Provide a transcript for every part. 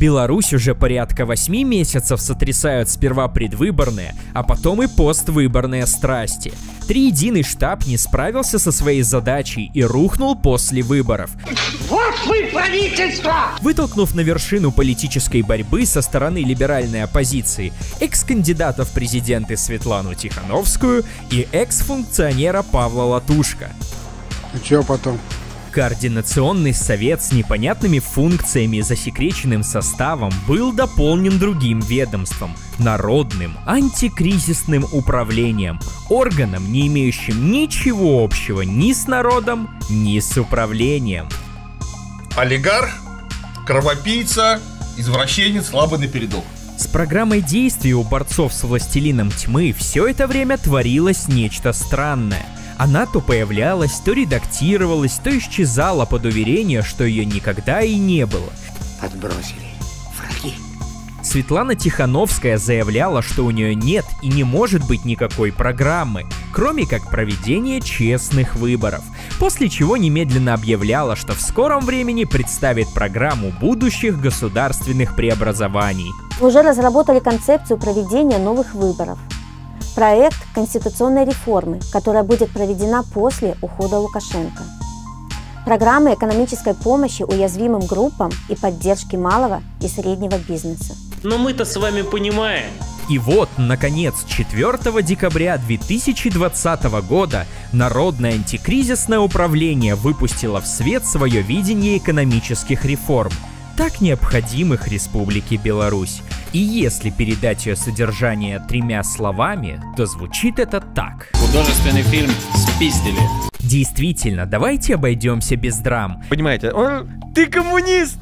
Беларусь уже порядка 8 месяцев сотрясают сперва предвыборные, а потом и поствыборные страсти. Триединый штаб не справился со своей задачей и рухнул после выборов. Вот вы правительство! Вытолкнув на вершину политической борьбы со стороны либеральной оппозиции экс-кандидата в президенты Светлану Тихановскую и экс-функционера Павла Латушка. И чё потом? Координационный совет с непонятными функциями и засекреченным составом был дополнен другим ведомством – Народным антикризисным управлением, органом, не имеющим ничего общего ни с народом, ни с управлением. Олигарх, кровопийца, извращенец, слабый напередок. С программой действий у борцов с властелином тьмы все это время творилось нечто странное – она то появлялась, то редактировалась, то исчезала под уверение, что ее никогда и не было. Отбросили. Враги. Светлана Тихановская заявляла, что у нее нет и не может быть никакой программы, кроме как проведения честных выборов, после чего немедленно объявляла, что в скором времени представит программу будущих государственных преобразований. Уже разработали концепцию проведения новых выборов – проект конституционной реформы, которая будет проведена после ухода Лукашенко. Программы экономической помощи уязвимым группам и поддержки малого и среднего бизнеса. Но мы-то с вами понимаем, и вот, наконец, 4 декабря 2020 года Народное антикризисное управление выпустило в свет свое видение экономических реформ – так необходимых Республике Беларусь. И если передать ее содержание тремя словами, то звучит это так. Художественный фильм «Спиздили». Действительно, давайте обойдемся без драм. Понимаете, он... Ты коммунист!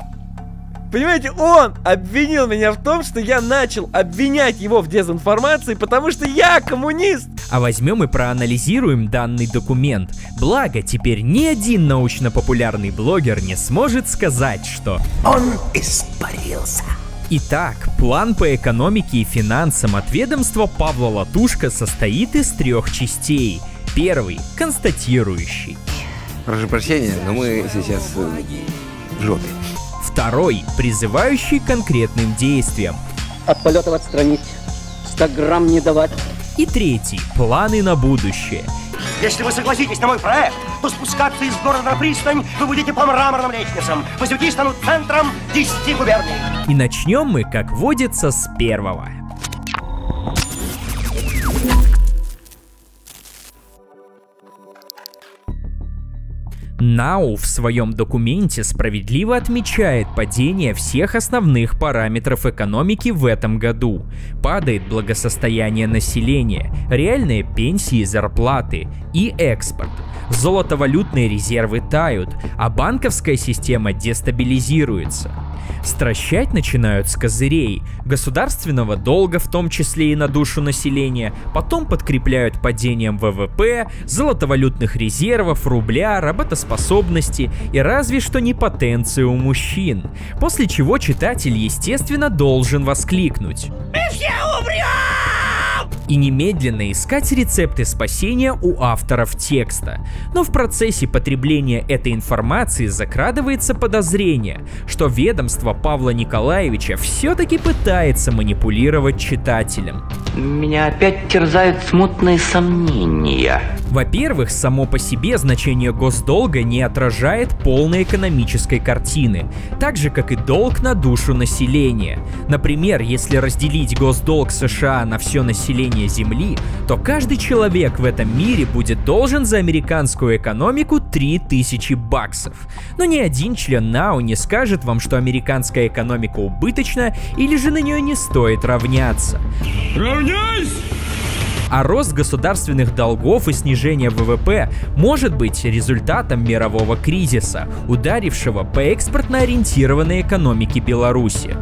Понимаете, он обвинил меня в том, что я начал обвинять его в дезинформации, потому что я коммунист. А возьмем и проанализируем данный документ. Благо, теперь ни один научно-популярный блогер не сможет сказать, что Он испарился. Итак, план по экономике и финансам от ведомства Павла Латушка состоит из трех частей. Первый – констатирующий. Прошу прощения, но мы сейчас э, в жопе. Второй – призывающий к конкретным действиям. От полетов отстранить. 100 грамм не давать. И третий – планы на будущее. Если вы согласитесь на мой проект, то спускаться из города на пристань вы будете по мраморным лестницам. Воздюки станут центром 10 губерний. И начнем мы, как водится, с первого. НАУ в своем документе справедливо отмечает падение всех основных параметров экономики в этом году. Падает благосостояние населения, реальные пенсии и зарплаты и экспорт. Золотовалютные резервы тают, а банковская система дестабилизируется. Стращать начинают с козырей, государственного долга в том числе и на душу населения, потом подкрепляют падением ВВП, золотовалютных резервов, рубля, работоспособности и разве что не потенции у мужчин. После чего читатель, естественно, должен воскликнуть. Мы все умрем! И немедленно искать рецепты спасения у авторов текста. Но в процессе потребления этой информации закрадывается подозрение, что ведомство Павла Николаевича все-таки пытается манипулировать читателем. Меня опять терзают смутные сомнения. Во-первых, само по себе значение госдолга не отражает полной экономической картины, так же как и долг на душу населения. Например, если разделить госдолг США на все население Земли, то каждый человек в этом мире будет должен за американскую экономику 3000 баксов. Но ни один член НАУ не скажет вам, что американская экономика убыточна или же на нее не стоит равняться. Равняйсь! А рост государственных долгов и снижение ВВП может быть результатом мирового кризиса, ударившего по экспортно ориентированной экономике Беларуси.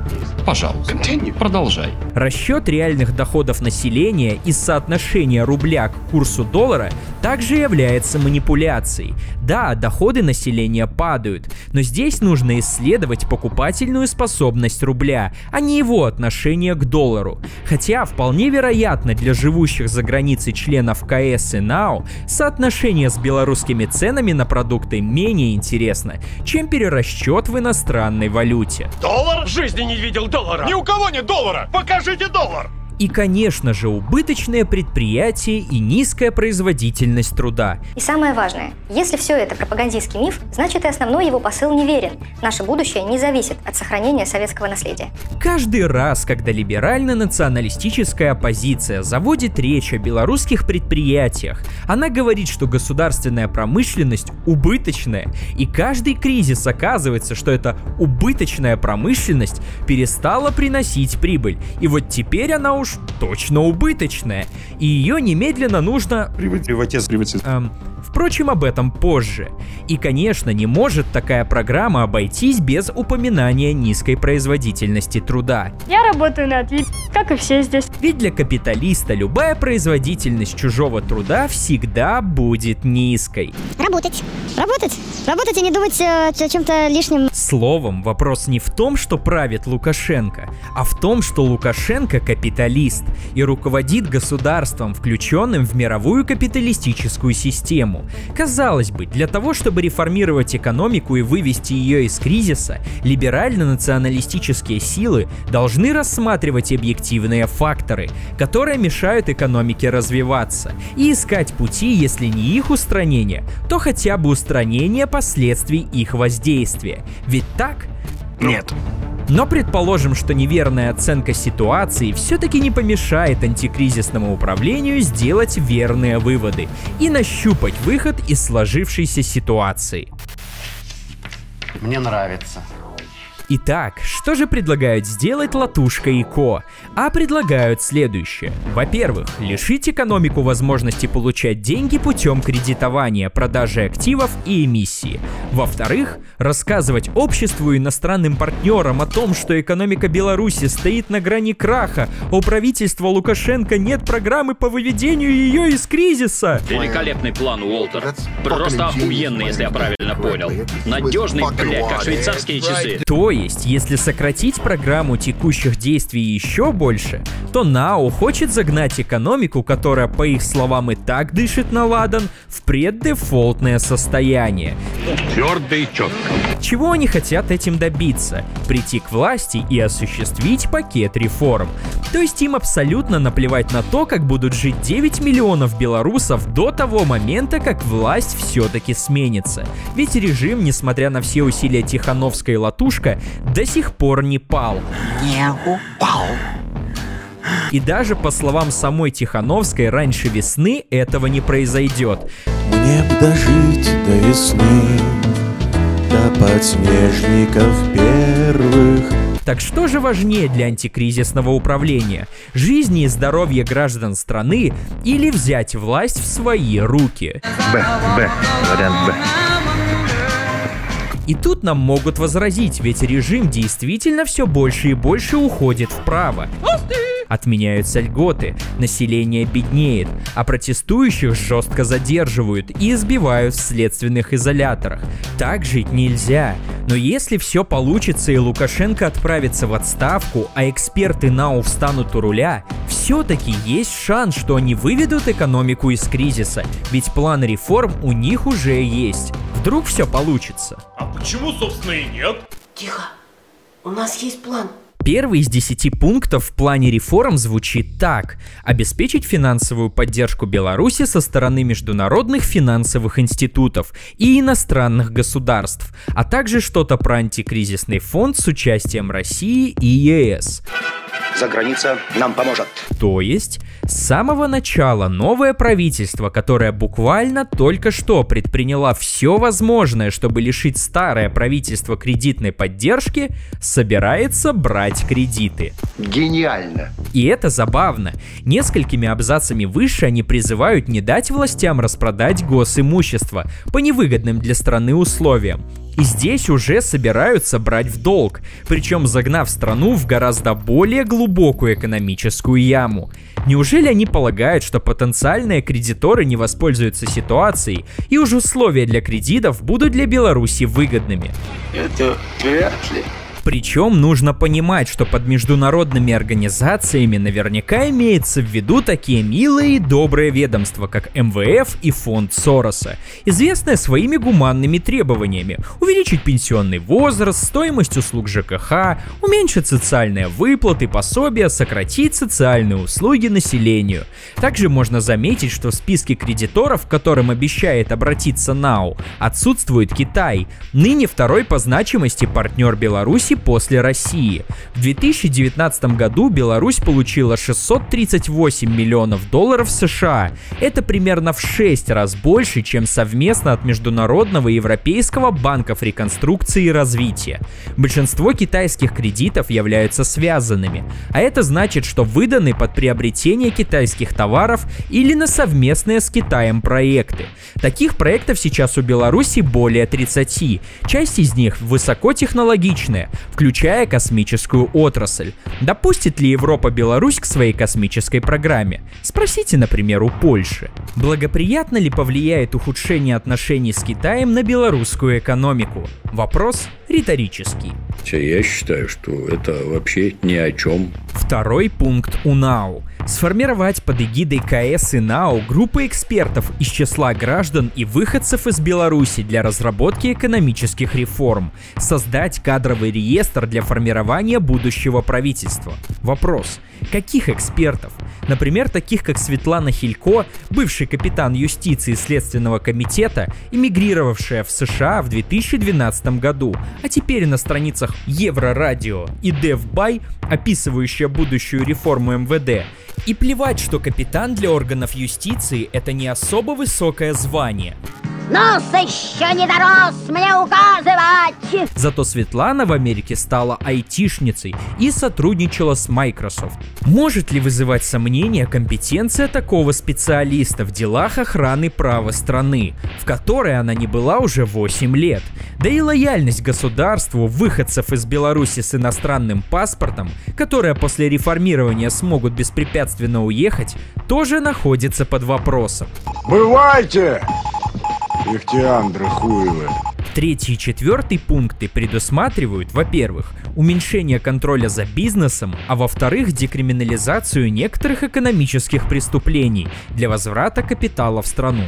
Пожалуйста, продолжай. Расчет реальных доходов населения и соотношение рубля к курсу доллара также является манипуляцией. Да, доходы населения падают, но здесь нужно исследовать покупательную способность рубля, а не его отношение к доллару. Хотя вполне вероятно для живущих за границей членов КС и НАО соотношение с белорусскими ценами на продукты менее интересно, чем перерасчет в иностранной валюте. Доллар? В жизни не видел доллара. Ни у кого нет доллара. Покажите доллар. И, конечно же, убыточные предприятия и низкая производительность труда. И самое важное, если все это пропагандистский миф, значит и основной его посыл неверен. Наше будущее не зависит от сохранения советского наследия. Каждый раз, когда либерально-националистическая оппозиция заводит речь о белорусских предприятиях, она говорит, что государственная промышленность убыточная, и каждый кризис оказывается, что эта убыточная промышленность перестала приносить прибыль, и вот теперь она уж точно убыточная, и ее немедленно нужно... Приватизировать. Эм, Впрочем, об этом позже. И, конечно, не может такая программа обойтись без упоминания низкой производительности труда. Я работаю на ответ, как и все здесь. Ведь для капиталиста любая производительность чужого труда всегда будет низкой. Работать. Работать. Работать и не думать э, о чем-то лишнем. Словом, вопрос не в том, что правит Лукашенко, а в том, что Лукашенко капиталист и руководит государством, включенным в мировую капиталистическую систему. Казалось бы, для того, чтобы реформировать экономику и вывести ее из кризиса, либерально-националистические силы должны рассматривать объективные факторы, которые мешают экономике развиваться, и искать пути, если не их устранения, то хотя бы устранение последствий их воздействия. Ведь так? Нет. Но предположим, что неверная оценка ситуации все-таки не помешает антикризисному управлению сделать верные выводы и нащупать выход из сложившейся ситуации. Мне нравится. Итак, что же предлагают сделать Латушка и Ко? А предлагают следующее. Во-первых, лишить экономику возможности получать деньги путем кредитования, продажи активов и эмиссии. Во-вторых, рассказывать обществу и иностранным партнерам о том, что экономика Беларуси стоит на грани краха, у правительства Лукашенко нет программы по выведению ее из кризиса. Великолепный план, Уолтер. Просто охуенный, если я правильно понял. Надежный, блядь, как швейцарские часы. То есть, если сократить программу текущих действий еще больше, то НАО хочет загнать экономику, которая, по их словам, и так дышит на ладан, в преддефолтное состояние. Твердо и четко. Чего они хотят этим добиться? Прийти к власти и осуществить пакет реформ. То есть им абсолютно наплевать на то, как будут жить 9 миллионов белорусов до того момента, как власть все-таки сменится. Ведь режим, несмотря на все усилия Тихановской и Латушка, до сих пор не пал. Не упал. И даже по словам самой Тихановской, раньше весны этого не произойдет. Мне б дожить до весны, до подснежников первых. Так что же важнее для антикризисного управления? Жизни и здоровье граждан страны или взять власть в свои руки? Б, Б, вариант Б. И тут нам могут возразить, ведь режим действительно все больше и больше уходит вправо. Отменяются льготы, население беднеет, а протестующих жестко задерживают и избивают в следственных изоляторах. Так жить нельзя. Но если все получится и Лукашенко отправится в отставку, а эксперты НАУ встанут у руля, все-таки есть шанс, что они выведут экономику из кризиса, ведь план реформ у них уже есть. Вдруг все получится. А почему, собственно, и нет? Тихо. У нас есть план. Первый из десяти пунктов в плане реформ звучит так. Обеспечить финансовую поддержку Беларуси со стороны международных финансовых институтов и иностранных государств, а также что-то про антикризисный фонд с участием России и ЕС. За граница нам поможет. То есть, с самого начала новое правительство, которое буквально только что предприняло все возможное, чтобы лишить старое правительство кредитной поддержки, собирается брать кредиты. Гениально. И это забавно. Несколькими абзацами выше они призывают не дать властям распродать госимущество по невыгодным для страны условиям. И здесь уже собираются брать в долг, причем загнав страну в гораздо более глубокую экономическую яму. Неужели они полагают, что потенциальные кредиторы не воспользуются ситуацией, и уж условия для кредитов будут для Беларуси выгодными? Это вряд ли. Причем нужно понимать, что под международными организациями наверняка имеется в виду такие милые и добрые ведомства, как МВФ и фонд Сороса, известные своими гуманными требованиями – увеличить пенсионный возраст, стоимость услуг ЖКХ, уменьшить социальные выплаты, пособия, сократить социальные услуги населению. Также можно заметить, что в списке кредиторов, которым обещает обратиться НАУ, отсутствует Китай, ныне второй по значимости партнер Беларуси после России. В 2019 году Беларусь получила 638 миллионов долларов США. Это примерно в 6 раз больше, чем совместно от Международного Европейского банков реконструкции и развития. Большинство китайских кредитов являются связанными, а это значит, что выданы под приобретение китайских товаров или на совместные с Китаем проекты. Таких проектов сейчас у Беларуси более 30. Часть из них высокотехнологичная, включая космическую отрасль. Допустит ли Европа Беларусь к своей космической программе? Спросите, например, у Польши. Благоприятно ли повлияет ухудшение отношений с Китаем на белорусскую экономику? Вопрос риторический. Я считаю, что это вообще ни о чем. Второй пункт УНАУ. Сформировать под эгидой КС и НАУ группы экспертов из числа граждан и выходцев из Беларуси для разработки экономических реформ. Создать кадровый реестр для формирования будущего правительства. Вопрос. Каких экспертов? Например, таких как Светлана Хилько, бывший капитан юстиции Следственного комитета, эмигрировавшая в США в 2012 году, а теперь на страницах Еврорадио и DevBuy, описывающая будущую реформу МВД, и плевать, что капитан для органов юстиции это не особо высокое звание. Нос еще не дорос мне указывать! Зато Светлана в Америке стала айтишницей и сотрудничала с Microsoft. Может ли вызывать сомнения компетенция такого специалиста в делах охраны права страны, в которой она не была уже 8 лет? Да и лояльность государству выходцев из Беларуси с иностранным паспортом, которые после реформирования смогут беспрепятственно уехать, тоже находится под вопросом. Бывайте! Ихтиандры хуевы. Третий и четвертый пункты предусматривают, во-первых, уменьшение контроля за бизнесом, а во-вторых, декриминализацию некоторых экономических преступлений для возврата капитала в страну.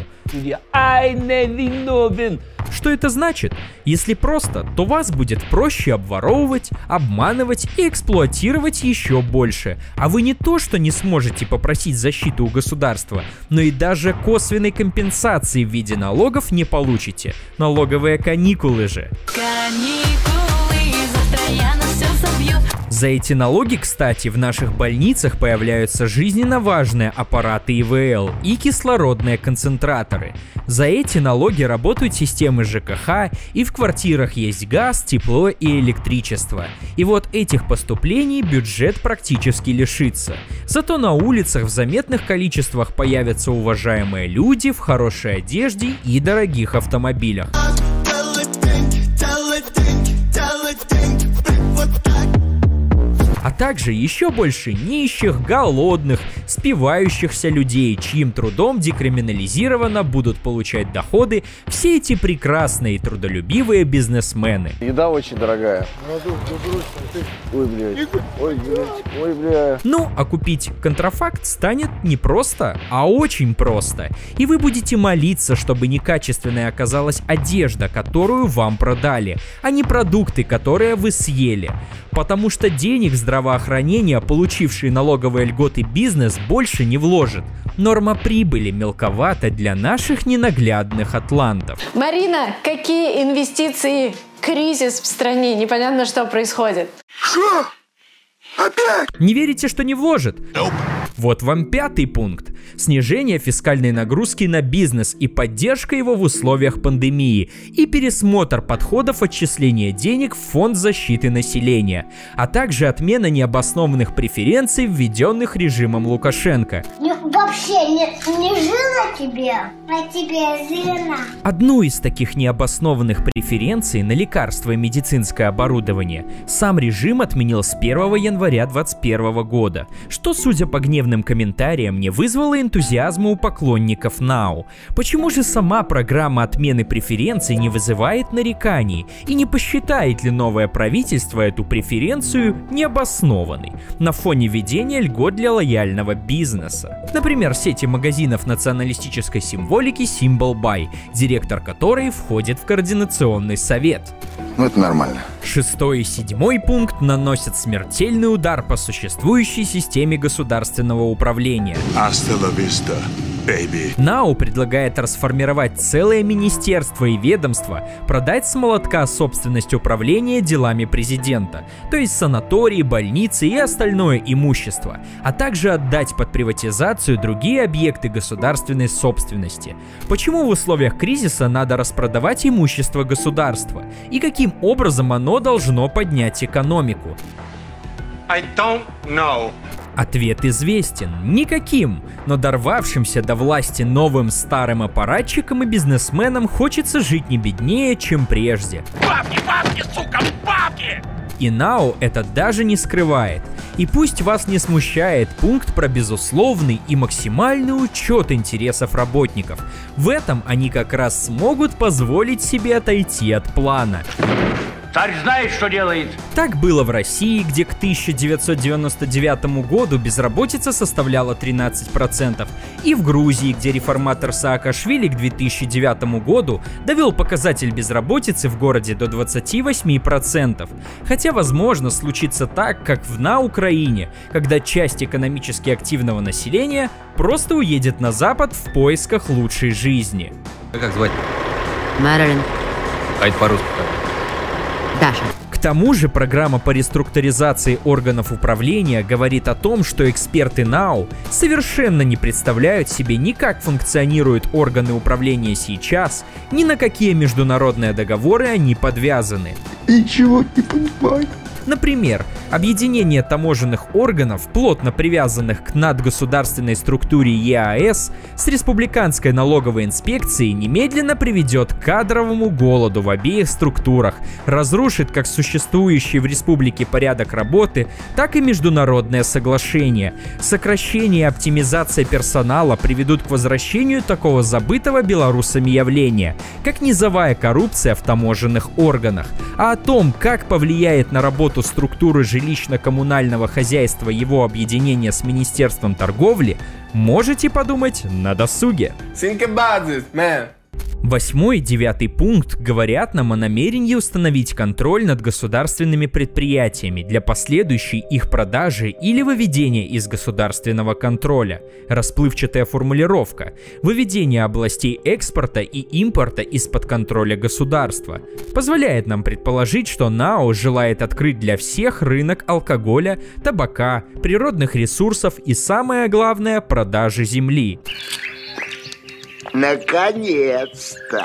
Ай, не виновен! Что это значит? Если просто, то вас будет проще обворовывать, обманывать и эксплуатировать еще больше. А вы не то, что не сможете попросить защиты у государства, но и даже косвенной компенсации в виде налогов не получите. Налоговые каникулы же. Каникулы, завтра я на все забью. За эти налоги, кстати, в наших больницах появляются жизненно важные аппараты ИВЛ и кислородные концентраторы. За эти налоги работают системы ЖКХ, и в квартирах есть газ, тепло и электричество. И вот этих поступлений бюджет практически лишится. Зато на улицах в заметных количествах появятся уважаемые люди в хорошей одежде и дорогих автомобилях. het dink, tel het. Также еще больше нищих, голодных, спивающихся людей, чьим трудом декриминализированно будут получать доходы все эти прекрасные и трудолюбивые бизнесмены. Еда очень дорогая. Ой, блядь. Ой, блядь. Ой, блядь. Ну, а купить контрафакт станет не просто, а очень просто. И вы будете молиться, чтобы некачественная оказалась одежда, которую вам продали, а не продукты, которые вы съели. Потому что денег в здравоохранение, получивший налоговые льготы бизнес, больше не вложит. Норма прибыли мелковата для наших ненаглядных атлантов. Марина, какие инвестиции? Кризис в стране, непонятно, что происходит. Что? Опять? Не верите, что не вложит? Вот вам пятый пункт. Снижение фискальной нагрузки на бизнес и поддержка его в условиях пандемии и пересмотр подходов отчисления денег в фонд защиты населения, а также отмена необоснованных преференций, введенных режимом Лукашенко. Вообще не, не жила тебе, а тебе жена. Одну из таких необоснованных преференций на лекарства и медицинское оборудование сам режим отменил с 1 января 2021 года, что, судя по гневным комментариям, не вызвало энтузиазма у поклонников НАУ. Почему же сама программа отмены преференций не вызывает нареканий? И не посчитает ли новое правительство эту преференцию необоснованной на фоне введения льгот для лояльного бизнеса? Например, сети магазинов националистической символики Symbol Buy, директор которой входит в координационный совет. Ну, это нормально. Шестой и седьмой пункт наносят смертельный удар по существующей системе государственного управления. Hasta la vista, baby. НАУ предлагает расформировать целое министерство и ведомство, продать с молотка собственность управления делами президента, то есть санатории, больницы и остальное имущество, а также отдать под приватизацию другие объекты государственной собственности. Почему в условиях кризиса надо распродавать имущество государства? И каким образом оно должно поднять экономику? I don't know. Ответ известен. Никаким. Но дорвавшимся до власти новым старым аппаратчикам и бизнесменам хочется жить не беднее, чем прежде. Бабки, бабки, сука, бабки! И Нао это даже не скрывает. И пусть вас не смущает пункт про безусловный и максимальный учет интересов работников. В этом они как раз смогут позволить себе отойти от плана. Царь знает, что делает. Так было в России, где к 1999 году безработица составляла 13%, и в Грузии, где реформатор Саакашвили к 2009 году довел показатель безработицы в городе до 28%. Хотя, возможно, случится так, как в на Украине, когда часть экономически активного населения просто уедет на Запад в поисках лучшей жизни. Как звать? Мэрилин. А это по-русски Даша. К тому же программа по реструктуризации органов управления говорит о том, что эксперты НАУ совершенно не представляют себе ни как функционируют органы управления сейчас, ни на какие международные договоры они подвязаны. Ничего не понимаю. Например, объединение таможенных органов, плотно привязанных к надгосударственной структуре ЕАЭС, с республиканской налоговой инспекцией немедленно приведет к кадровому голоду в обеих структурах, разрушит как существующий в республике порядок работы, так и международное соглашение. Сокращение и оптимизация персонала приведут к возвращению такого забытого белорусами явления, как низовая коррупция в таможенных органах. А о том, как повлияет на работу структуры жилищно-коммунального хозяйства его объединения с Министерством торговли, можете подумать на досуге. Think about this, man. Восьмой и девятый пункт говорят нам о намерении установить контроль над государственными предприятиями для последующей их продажи или выведения из государственного контроля. Расплывчатая формулировка. Выведение областей экспорта и импорта из-под контроля государства. Позволяет нам предположить, что НАО желает открыть для всех рынок алкоголя, табака, природных ресурсов и самое главное продажи земли. Наконец-то!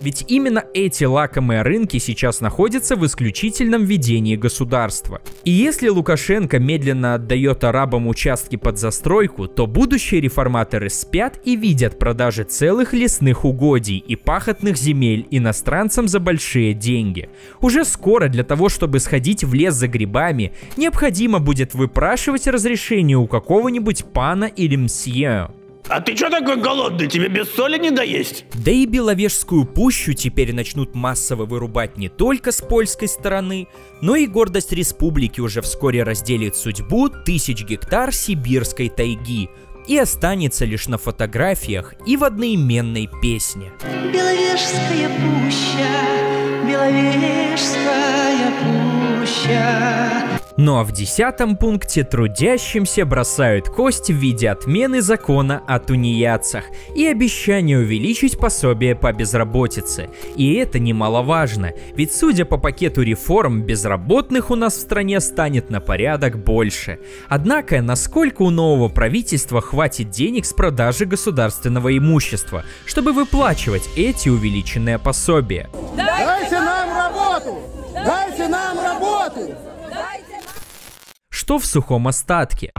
Ведь именно эти лакомые рынки сейчас находятся в исключительном ведении государства. И если Лукашенко медленно отдает арабам участки под застройку, то будущие реформаторы спят и видят продажи целых лесных угодий и пахотных земель иностранцам за большие деньги. Уже скоро для того, чтобы сходить в лес за грибами, необходимо будет выпрашивать разрешение у какого-нибудь пана или мсье. А ты чё такой голодный? Тебе без соли не доесть? Да и Беловежскую пущу теперь начнут массово вырубать не только с польской стороны, но и гордость республики уже вскоре разделит судьбу тысяч гектар сибирской тайги и останется лишь на фотографиях и в одноименной песне. Беловежская пуща, Беловежская пуща. Ну а в десятом пункте трудящимся бросают кость в виде отмены закона о тунеядцах и обещания увеличить пособие по безработице. И это немаловажно, ведь судя по пакету реформ, безработных у нас в стране станет на порядок больше. Однако, насколько у нового правительства хватит денег с продажи государственного имущества, чтобы выплачивать эти увеличенные пособия? Дайте нам работу! Дайте нам работу! Что в сухом остатке?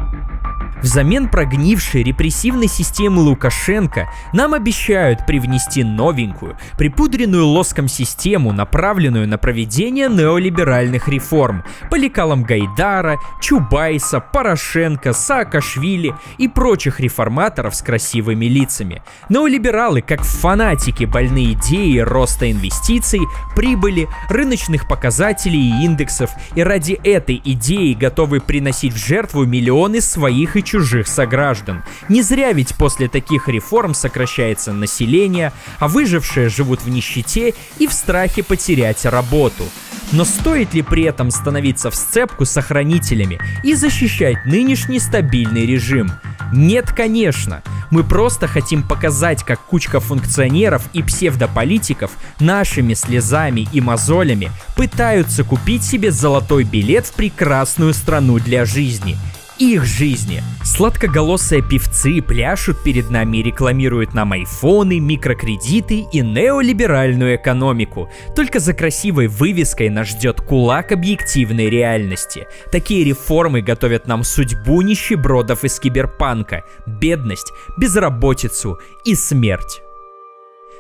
Взамен прогнившей репрессивной системы Лукашенко нам обещают привнести новенькую, припудренную лоском систему, направленную на проведение неолиберальных реформ по лекалам Гайдара, Чубайса, Порошенко, Саакашвили и прочих реформаторов с красивыми лицами. Неолибералы, как фанатики, больные идеи роста инвестиций, прибыли, рыночных показателей и индексов, и ради этой идеи готовы приносить в жертву миллионы своих и чужих сограждан. Не зря ведь после таких реформ сокращается население, а выжившие живут в нищете и в страхе потерять работу. Но стоит ли при этом становиться в сцепку с охранителями и защищать нынешний стабильный режим? Нет, конечно. Мы просто хотим показать, как кучка функционеров и псевдополитиков нашими слезами и мозолями пытаются купить себе золотой билет в прекрасную страну для жизни их жизни. Сладкоголосые певцы пляшут перед нами и рекламируют нам айфоны, микрокредиты и неолиберальную экономику. Только за красивой вывеской нас ждет кулак объективной реальности. Такие реформы готовят нам судьбу нищебродов из киберпанка, бедность, безработицу и смерть.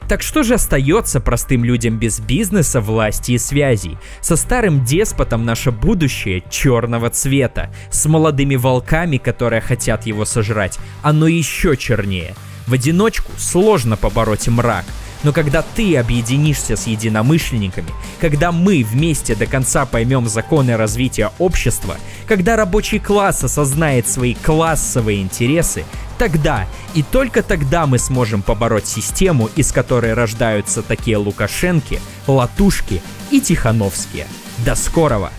Так что же остается простым людям без бизнеса, власти и связей? Со старым деспотом наше будущее черного цвета, с молодыми волками, которые хотят его сожрать, оно еще чернее. В одиночку сложно побороть мрак, но когда ты объединишься с единомышленниками, когда мы вместе до конца поймем законы развития общества, когда рабочий класс осознает свои классовые интересы, Тогда и только тогда мы сможем побороть систему, из которой рождаются такие Лукашенки, Латушки и Тихановские. До скорого!